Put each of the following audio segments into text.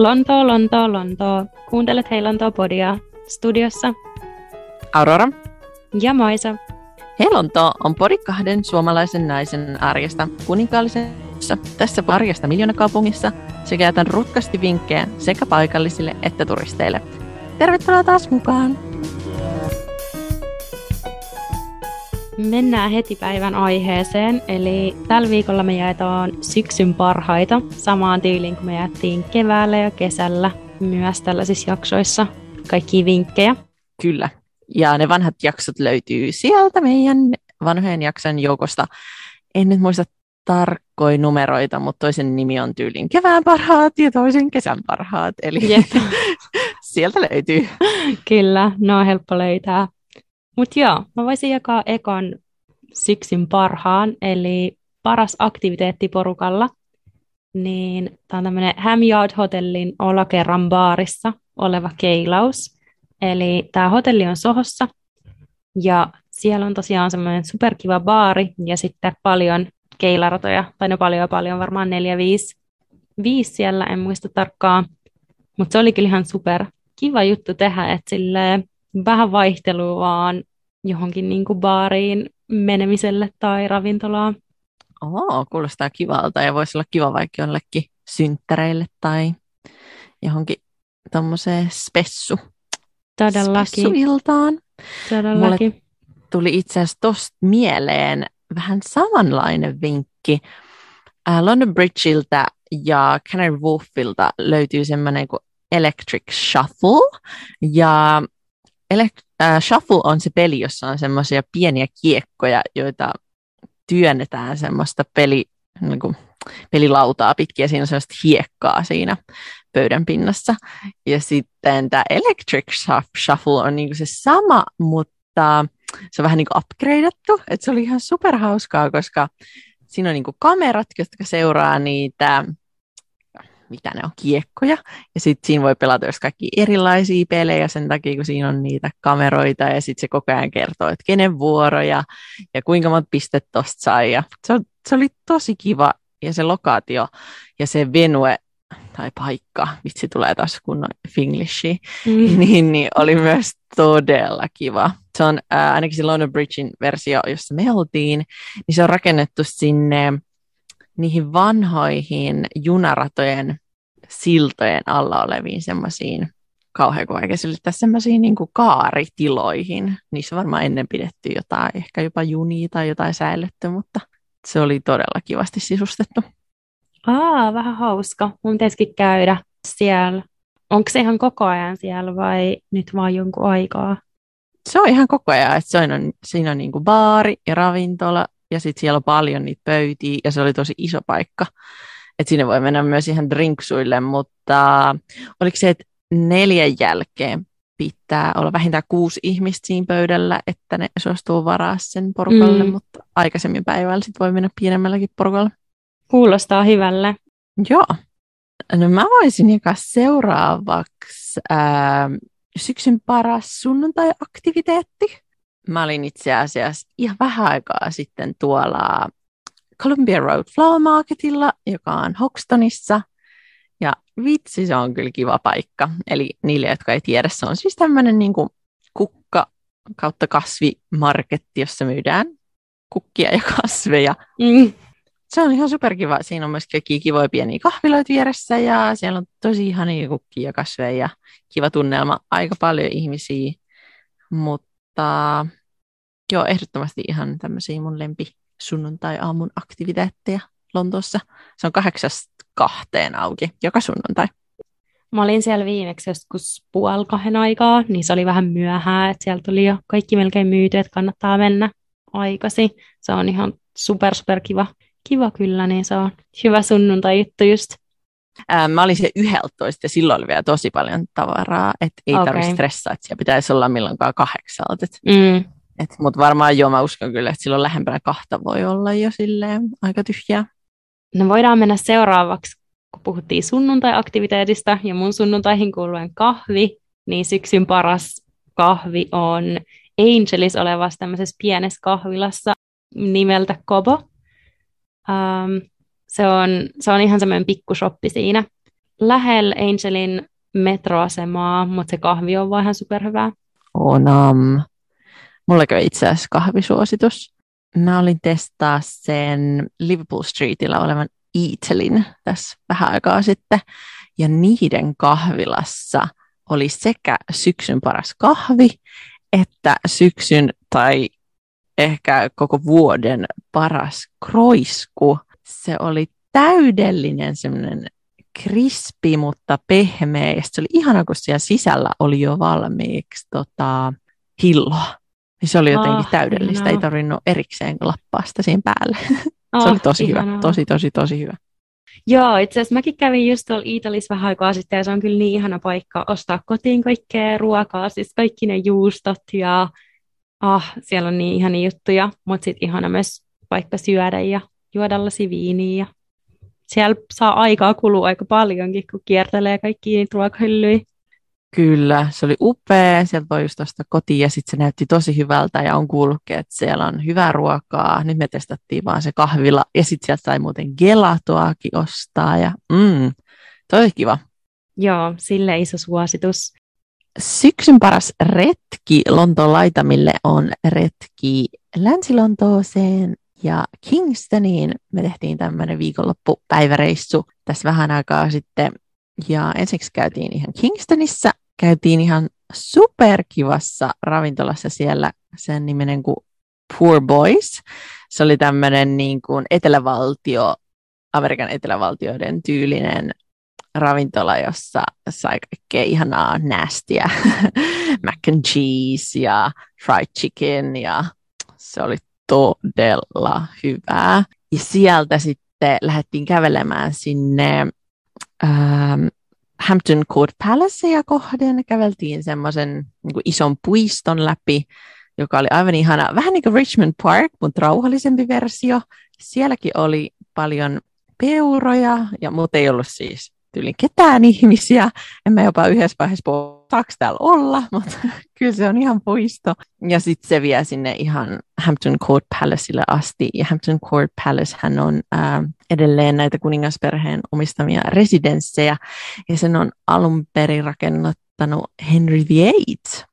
Lontoo, Lontoo, Lontoo. Kuuntelet Hei Lontoo podia studiossa. Aurora. Ja Maisa. Hei Lontoo on podi kahden suomalaisen naisen arjesta kuninkaallisessa tässä arjesta miljoonakaupungissa sekä jätän rutkasti vinkkejä sekä paikallisille että turisteille. Tervetuloa taas mukaan! Mennään heti päivän aiheeseen, eli tällä viikolla me jaetaan syksyn parhaita samaan tyyliin kuin me jaettiin keväällä ja kesällä myös tällaisissa jaksoissa kaikki vinkkejä. Kyllä, ja ne vanhat jaksot löytyy sieltä meidän vanhojen jakson joukosta. En nyt muista tarkkoja numeroita, mutta toisen nimi on tyylin kevään parhaat ja toisen kesän parhaat. Eli Jep. sieltä löytyy. Kyllä, ne on helppo löytää. Mutta joo, mä voisin jakaa ekon syksyn parhaan, eli paras aktiviteetti porukalla. Niin tämä on tämmöinen Hamyard Hotellin Olakerran baarissa oleva keilaus. Eli tämä hotelli on Sohossa ja siellä on tosiaan semmoinen superkiva baari ja sitten paljon keilaratoja, tai no paljon paljon, varmaan neljä, viisi, viisi siellä, en muista tarkkaan. Mutta se oli kyllä ihan super kiva juttu tehdä, että silleen vähän vaihtelua vaan johonkin niin kuin baariin menemiselle tai ravintolaan. Oo, kuulostaa kivalta ja voisi olla kiva vaikka jollekin synttäreille tai johonkin tommoseen spessu. Todellakin, Spessuiltaan. todellakin. Tuli itse asiassa tosta mieleen vähän samanlainen vinkki. Äh, London Bridgeiltä ja Canary Wharfilta löytyy semmoinen kuin Electric Shuffle. Ja elek- äh, Shuffle on se peli, jossa on semmoisia pieniä kiekkoja, joita työnnetään semmoista peli, niin kuin pelilautaa pitkin ja siinä on semmoista hiekkaa siinä pöydän pinnassa. Ja sitten tämä Electric Shuffle on niin se sama, mutta se on vähän niin kuin upgradeattu. Että se oli ihan superhauskaa, koska siinä on niin kamerat, jotka seuraa niitä mitä ne on, kiekkoja. Ja sitten siinä voi pelata jos kaikki erilaisia pelejä sen takia, kun siinä on niitä kameroita ja sitten se koko ajan kertoo, että kenen vuoroja ja kuinka monta pistettä tosta sai. Ja se, se oli tosi kiva ja se lokaatio ja se venue tai paikka, vitsi tulee taas kunnon finglishi, Mm. niin, niin oli myös todella kiva. Se on ää, ainakin se London Bridgein versio, jossa me oltiin, niin se on rakennettu sinne niihin vanhoihin junaratojen siltojen alla oleviin semmoisiin kauhean kuin vaikea selittää semmoisiin niin kaaritiloihin. Niissä varmaan ennen pidetty jotain, ehkä jopa junia tai jotain säilytty, mutta se oli todella kivasti sisustettu. Aa, vähän hauska. Mun pitäisikin käydä siellä. Onko se ihan koko ajan siellä vai nyt vaan jonkun aikaa? Se on ihan koko ajan, että se on, siinä on niin kuin baari ja ravintola ja sitten siellä on paljon niitä pöytiä ja se oli tosi iso paikka. Että sinne voi mennä myös ihan drinksuille, mutta oliko se, että neljän jälkeen pitää olla vähintään kuusi ihmistä siinä pöydällä, että ne suostuu varaa sen porukalle, Mm. mutta aikaisemmin päivällä sit voi mennä pienemmälläkin porukalla. Kuulostaa hyvälle. Joo. No mä voisin jakaa seuraavaksi ää, syksyn paras sunnuntai-aktiviteetti. Mä olin itse asiassa ihan vähän aikaa sitten tuolla Columbia Road Flower Marketilla, joka on Hoxtonissa. Ja vitsi, se on kyllä kiva paikka. Eli niille, jotka ei tiedä, se on siis tämmöinen niin kukka kautta kasvimarketti, jossa myydään kukkia ja kasveja Mm. se on ihan superkiva. Siinä on myös kaikki kivoja pieniä kahviloita vieressä ja siellä on tosi ihania kukkia ja kasveja ja kiva tunnelma. Aika paljon ihmisiä, mutta joo, ehdottomasti ihan tämmöisiä mun lempi sunnuntai-aamun aktiviteetteja Lontoossa. Se on kahdeksasta kahteen auki joka sunnuntai. Mä olin siellä viimeksi joskus puoli kahden aikaa, niin se oli vähän myöhää, että siellä tuli jo kaikki melkein myyty, että kannattaa mennä aikaisin. Se on ihan super, super kiva. Kiva kyllä, niin se on hyvä sunnuntai-juttu just. Ää, mä olin se 11 ja silloin oli vielä tosi paljon tavaraa, että ei Okei. tarvitse stressaa, että siellä pitäisi olla milloinkaan kahdeksalta. Mm. Et, mutta varmaan joo, mä uskon kyllä, että silloin lähempänä kahta voi olla jo silleen aika tyhjää. No voidaan mennä seuraavaksi, kun puhuttiin sunnuntai-aktiviteetista ja mun sunnuntaihin kuuluen kahvi, niin syksyn paras kahvi on Angelis olevassa tämmöisessä pienessä kahvilassa nimeltä Kobo. Um, se, on, se on ihan semmoinen pikkushoppi siinä. lähellä Angelin metroasemaa, mutta se kahvi on vaan ihan superhyvää. Onam. Mulla käy itse asiassa kahvisuositus. Mä olin testaa sen Liverpool Streetillä olevan Eatlin tässä vähän aikaa sitten. Ja niiden kahvilassa oli sekä syksyn paras kahvi, että syksyn tai ehkä koko vuoden paras kroisku. Se oli täydellinen semmoinen krispi, mutta pehmeä. Ja se oli ihana, kun siellä sisällä oli jo valmiiksi tota, hilloa. Niin se oli jotenkin oh, täydellistä, no. ei tarvinnut erikseen lappaa sitä siihen päälle. Oh, se oli tosi ihanaa. hyvä, tosi, tosi, tosi hyvä. Joo, itse asiassa mäkin kävin just tuolla Iitalissa vähän aikaa sitten, ja se on kyllä niin ihana paikka ostaa kotiin kaikkea ruokaa, siis kaikki ne juustot, ja ah, siellä on niin ihania juttuja, mutta sitten ihana myös paikka syödä ja juoda lasi viiniä, ja siellä saa aikaa kulua aika paljonkin, kun kiertelee kaikki niitä ruokahyllyjä. Kyllä, se oli upea. Sieltä voi just ostaa kotiin ja sitten se näytti tosi hyvältä ja on kuullutkin, että siellä on hyvää ruokaa. Nyt me testattiin vaan se kahvila ja sitten sieltä sai muuten gelatoakin ostaa ja mm, tosi kiva. Joo, sille iso suositus. Syksyn paras retki Lontoon laitamille on retki Länsi-Lontooseen ja Kingstoniin. Me tehtiin tämmöinen viikonloppupäiväreissu tässä vähän aikaa sitten ja ensiksi käytiin ihan Kingstonissa, käytiin ihan superkivassa ravintolassa siellä, sen nimenen kuin Poor Boys. Se oli tämmöinen niin kuin etelävaltio, Amerikan etelävaltioiden tyylinen ravintola, jossa sai kaikkea ihanaa nastia, mac and cheese ja fried chicken ja se oli todella hyvää. Ja sieltä sitten lähdettiin kävelemään sinne ähm, Hampton Court Palacea kohden. Käveltiin semmoisen niin ison puiston läpi, joka oli aivan ihana. Vähän niin kuin Richmond Park, mutta rauhallisempi versio. Sielläkin oli paljon peuroja, ja mutta ei ollut siis tyyliin ketään ihmisiä. En mä jopa yhdessä vaiheessa puhu, saako täällä olla, mutta kyllä se on ihan puisto. Ja sitten se vie sinne ihan Hampton Court Palacelle asti. Ja Hampton Court Palace hän on ää, edelleen näitä kuningasperheen omistamia residenssejä. Ja sen on alun perin rakennuttanut Henry VIII,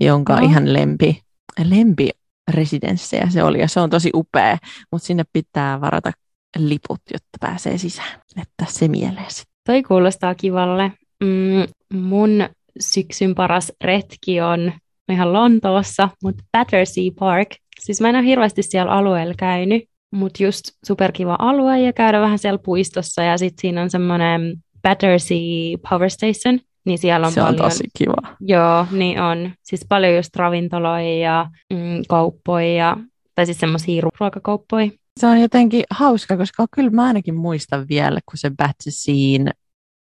jonka no. ihan lempi, lempi residenssejä se oli. Ja se on tosi upea, mutta sinne pitää varata liput, jotta pääsee sisään. Että se mieleen Toi kuulostaa kivalle. Mm, mun syksyn paras retki on ihan Lontoossa, mutta Battersea Park. Siis mä en ole hirveästi siellä alueella käynyt, mutta just superkiva alue ja käydä vähän siellä puistossa ja sitten siinä on semmoinen Battersea Power Station, niin siellä on Se paljon... on tosi kiva. Joo, niin on. Siis paljon just ravintoloja ja mm, kauppoja, ja, tai siis semmoisia ruokakauppoja. Se on jotenkin hauska, koska kyllä mä ainakin muistan vielä, kun se Battersea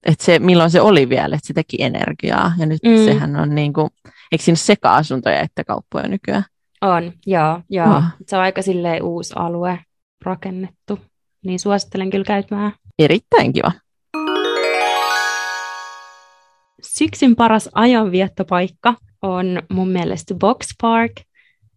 että se, milloin se oli vielä, että se teki energiaa. Ja nyt mm. sehän on niin kuin, eikö siinä seka-asuntoja että kauppoja nykyään? On, joo, joo. Oh. Se on aika silleen uusi alue rakennettu. Niin suosittelen kyllä käymään. Erittäin kiva. Syksyn paras ajanviettopaikka on mun mielestä Box Park.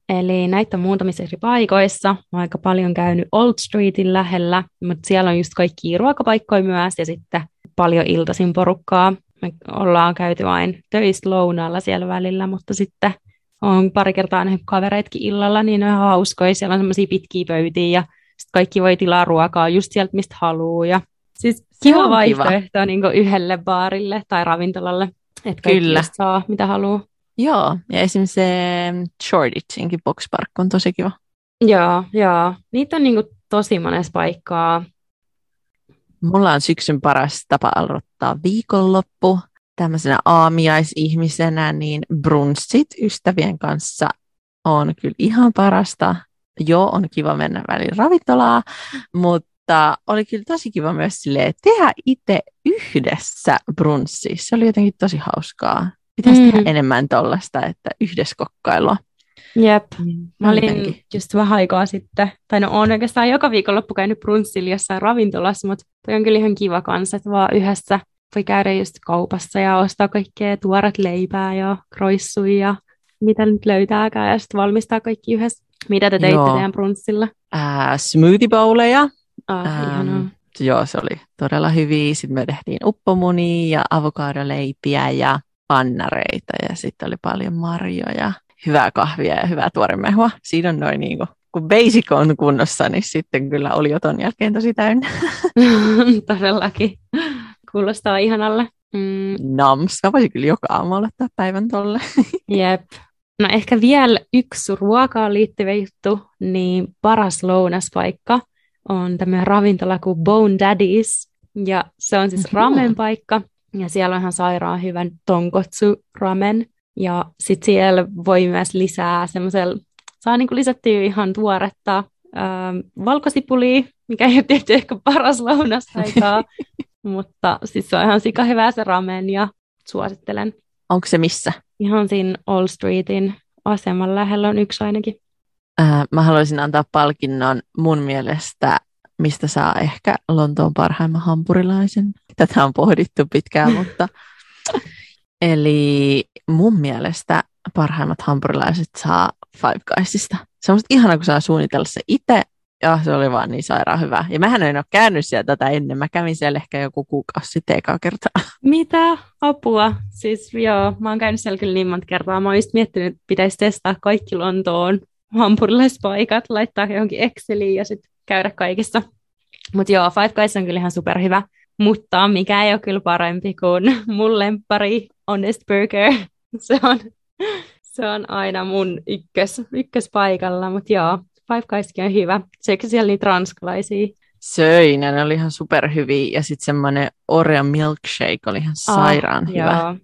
Eli näitä on muutamissa eri paikoissa. Mä oon aika paljon käynyt Old Streetin lähellä, mutta siellä on just kaikki ruokapaikkoja myös ja sitten paljon iltaisin porukkaa. Me ollaan käyty vain töistä lounaalla siellä välillä, mutta sitten on pari kertaa nähnyt kavereitkin illalla, niin ne on hauskoja. Siellä on semmoisia pitkiä pöytiä ja sitten kaikki voi tilaa ruokaa just sieltä, mistä haluaa. Ja siis kiva vaihtoehto niin yhdelle baarille tai ravintolalle, että kaikki Kyllä. saa mitä haluaa. Joo, ja esimerkiksi se Shoreditchinkin Box Park on tosi kiva. Joo, joo. Niitä on niin kuin tosi monessa paikkaa. Mulla on syksyn paras tapa aloittaa viikonloppu. Tämmöisenä aamiaisihmisenä, niin brunssit ystävien kanssa on kyllä ihan parasta. Joo, on kiva mennä välillä ravintolaa, mutta oli kyllä tosi kiva myös silleen, tehdä itse yhdessä brunssi. Se oli jotenkin tosi hauskaa. Pitäisi mm. tehdä enemmän tuollaista, että yhdessä kokkailua. Jep. Mm, mä olin jotenkin. just vähän aikaa sitten, tai no on oikeastaan joka viikonloppu käynyt brunssilla jossain ravintolassa, mutta toi on kyllä ihan kiva kanssa, että vaan yhdessä voi käydä just kaupassa ja ostaa kaikkea tuoret leipää ja kroissuja ja mitä nyt löytääkään ja sitten valmistaa kaikki yhdessä. Mitä te teitte Joo. teidän brunssilla? Äh, smoothie bowleja. Ah, ähm, joo, se oli todella hyviä. Sitten me tehtiin uppomunia ja avokadoleipiä ja pannareita ja sitten oli paljon marjoja, hyvää kahvia ja hyvää tuoremehua. Siinä on noin niin kuin, kun basic on kunnossa, niin sitten kyllä oli jo ton jälkeen tosi täynnä. Todellakin. Kuulostaa ihanalle. Mm. Nams. Mä voisin kyllä joka aamu aloittaa päivän tolle. Jep. No ehkä vielä yksi ruokaan liittyvä juttu, niin paras lounaspaikka on tämmöinen ravintola kuin Bone Daddies. Ja se on siis ramen paikka. Ja siellä on ihan sairaan hyvän tonkotsu ramen. Ja sitten siellä voi myös lisää semmoisella, saa niinku lisättyä ihan tuoretta ähm, valkosipulia, mikä ei ole tietysti ehkä paras lounasaikaa, mutta siis se on ihan sika hyvää se ramen ja suosittelen. Onko se missä? Ihan siinä All Streetin aseman lähellä on yksi ainakin. Äh, mä haluaisin antaa palkinnon mun mielestä, mistä saa ehkä Lontoon parhaimman hampurilaisen. Tätä on pohdittu pitkään, mutta eli mun mielestä parhaimmat hampurilaiset saa Five Guysista. Se on ihana, kun saa suunnitella se itse ja se oli vaan niin sairaan hyvä. Ja mähän en ole käynyt siellä tätä ennen. Mä kävin siellä ehkä joku kuukausi sitten ekaa kertaa. Mitä? Apua? Siis joo, mä oon käynyt siellä kyllä niin monta kertaa. Mä oon just miettinyt, että pitäisi testaa kaikki Lontoon hampurilaispaikat, laittaa johonkin Exceliin ja sitten käydä kaikissa. Mutta joo, Five Guys on kyllä ihan superhyvä. Mutta mikä ei ole kyllä parempi kuin mun lempari Honest Burger. Se on, se on aina mun ykkös, ykköspaikalla, mutta joo, Five Guyskin on hyvä. Seikö siellä niitä ranskalaisia? Söin, ne oli ihan superhyviä. Ja sitten semmoinen Oreo milkshake oli ihan ah, sairaan oh, hyvä.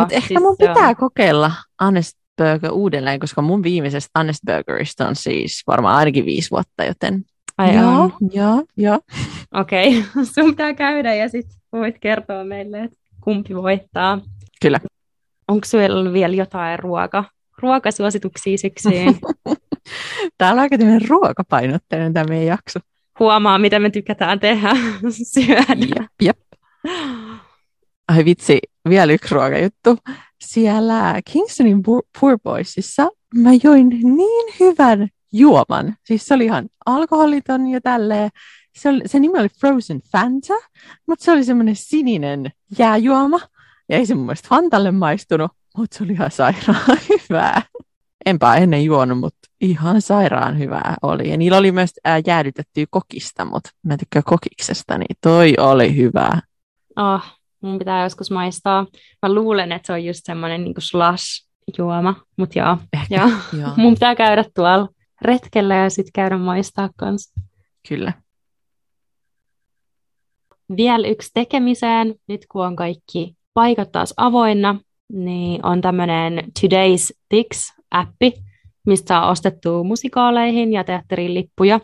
Mutta ehkä siis mun pitää joo. kokeilla Honest Burger uudelleen, koska mun viimeisestä Honest Burgerista on siis varmaan ainakin viisi vuotta, joten Ai joo, on. joo, joo. Okei, okay. sun pitää käydä ja sitten voit kertoa meille, että kumpi voittaa. Kyllä. Onko sulla vielä jotain ruoka, ruokasuosituksia syksyyn? Täällä on aika ruokapainotteinen tämä meidän jakso. Huomaa, mitä me tykätään tehdä, syödä. Jep, jep. Ai vitsi, vielä yksi ruokajuttu. Siellä Kingstonin Poor Boysissa mä join niin hyvän juoman. Siis se oli ihan alkoholiton ja tälleen. Se, oli, se nimi oli Frozen Fanta, mutta se oli semmoinen sininen jääjuoma. Ja ei se mun mielestä Fantalle maistunut, mutta se oli ihan sairaan hyvää. Enpä ennen juonut, mutta ihan sairaan hyvää oli. Ja niillä oli myös ää, jäädytettyä kokista, mutta mä tykkään kokiksesta, niin toi oli hyvää. Oh, mun pitää joskus maistaa. Mä luulen, että se on just semmoinen niin slash-juoma, mutta joo, Ehkä, joo. joo. mun pitää käydä tuolla retkellä ja sitten käydä maistaa kanssa. Kyllä. Vielä yksi tekemiseen, nyt kun on kaikki paikat taas avoinna, niin on tämmöinen Today's Tix-appi, mistä saa ostettua musikaaleihin ja teatterin lippuja.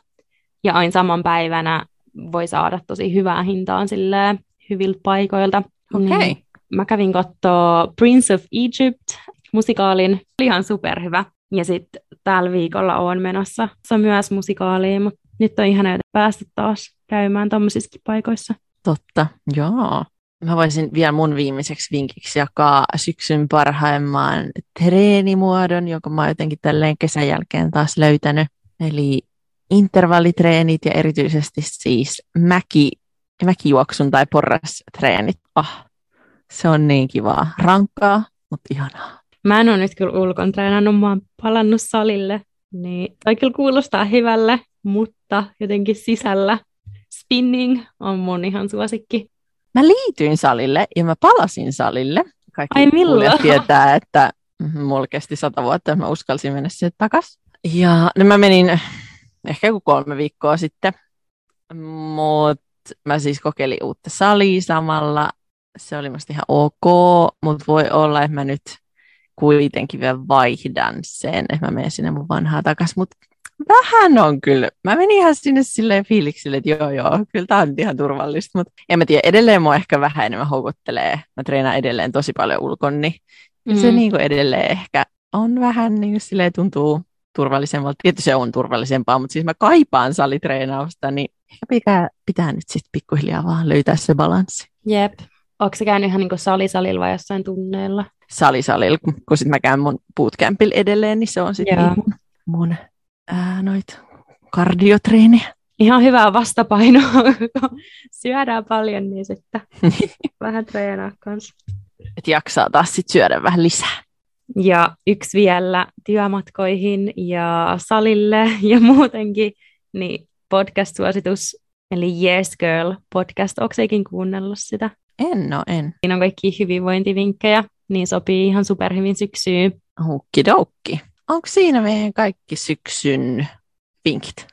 Ja aina saman päivänä voi saada tosi hyvää hintaan silleen hyviltä paikoilta. Okei. Okay. Niin mä kävin katsoa Prince of Egypt musikaalin. Oli ihan superhyvä. Ja sitten tällä viikolla on menossa se myös musikaaliin, mutta nyt on ihan päästä taas käymään tommosissakin paikoissa. Totta, joo. Mä voisin vielä mun viimeiseksi vinkiksi jakaa syksyn parhaimman treenimuodon, jonka mä oon jotenkin tälleen kesän jälkeen taas löytänyt. Eli intervallitreenit ja erityisesti siis mäki, mäkijuoksun tai porrastreenit. Ah, se on niin kivaa. Rankkaa, mutta ihanaa. Mä en ole nyt kyllä ulkon treenannut, mä oon palannut salille. Niin toi kyllä kuulostaa hyvälle, mutta jotenkin sisällä spinning on mun ihan suosikki. Mä liityin salille ja mä palasin salille. Kaikki Ai milloin? tietää, että mulla kesti sata vuotta, että mä uskalsin mennä sinne takas. Ja no mä menin ehkä joku kolme viikkoa sitten, mutta mä siis kokeilin uutta salia samalla. Se oli musta ihan ok, mutta voi olla, että mä nyt kuitenkin vielä vaihdan sen, että mä menen sinne mun vanhaa takas, mutta vähän on kyllä. Mä menin ihan sinne silleen fiiliksille, että joo joo, kyllä tää on ihan turvallista, mutta en mä tiedä, edelleen mua ehkä vähän enemmän houkuttelee. Mä treenaan edelleen tosi paljon ulkon, niin mm. se niin kuin edelleen ehkä on vähän niin kuin silleen tuntuu turvallisemmalta. Tietysti se on turvallisempaa, mutta siis mä kaipaan salitreenausta, niin ehkä pitää, pitää nyt sitten pikkuhiljaa vaan löytää se balanssi. Jep. Onko se käynyt ihan niin kuin salisalilla vai jossain tunneilla? Salisalilla, kun sitten mä käyn mun bootcampilla edelleen, niin se on sitten niin mun, mun ää, noit kardiotreeni. ihan hyvää vastapainoa, kun syödään paljon, niin sitten vähän treenaa kanssa. Et jaksaa taas sit syödä vähän lisää. Ja yksi vielä työmatkoihin ja salille ja muutenkin, niin podcast-suositus, eli Yes Girl podcast. Onko seikin kuunnellut sitä? En no, en. Siinä on kaikki hyvinvointivinkkejä, niin sopii ihan superhyvin syksyyn. Hukkidoukki. Onko siinä meidän kaikki syksyn vinkit?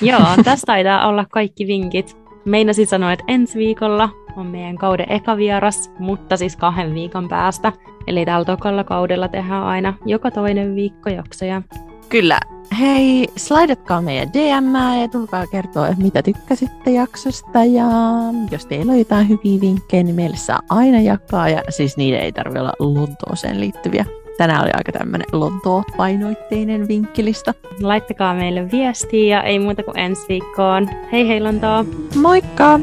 Joo, tästä taitaa olla kaikki vinkit. Meinasin sanoa, että ensi viikolla on meidän kauden eka vieras, mutta siis kahden viikon päästä. Eli tällä tokalla kaudella tehdään aina joka toinen viikko jaksoja. Kyllä. Hei, slaidatkaa meidän DM ja tulkaa kertoa, mitä tykkäsitte jaksosta. Ja jos teillä on jotain hyviä vinkkejä, niin meille saa aina jakaa. Ja siis niiden ei tarvitse olla Lontooseen liittyviä. Tänään oli aika tämmöinen Lontoo-painoitteinen vinkkilista. Laittakaa meille viestiä ja ei muuta kuin ensi viikkoon. Hei hei Lontoo! Moikka!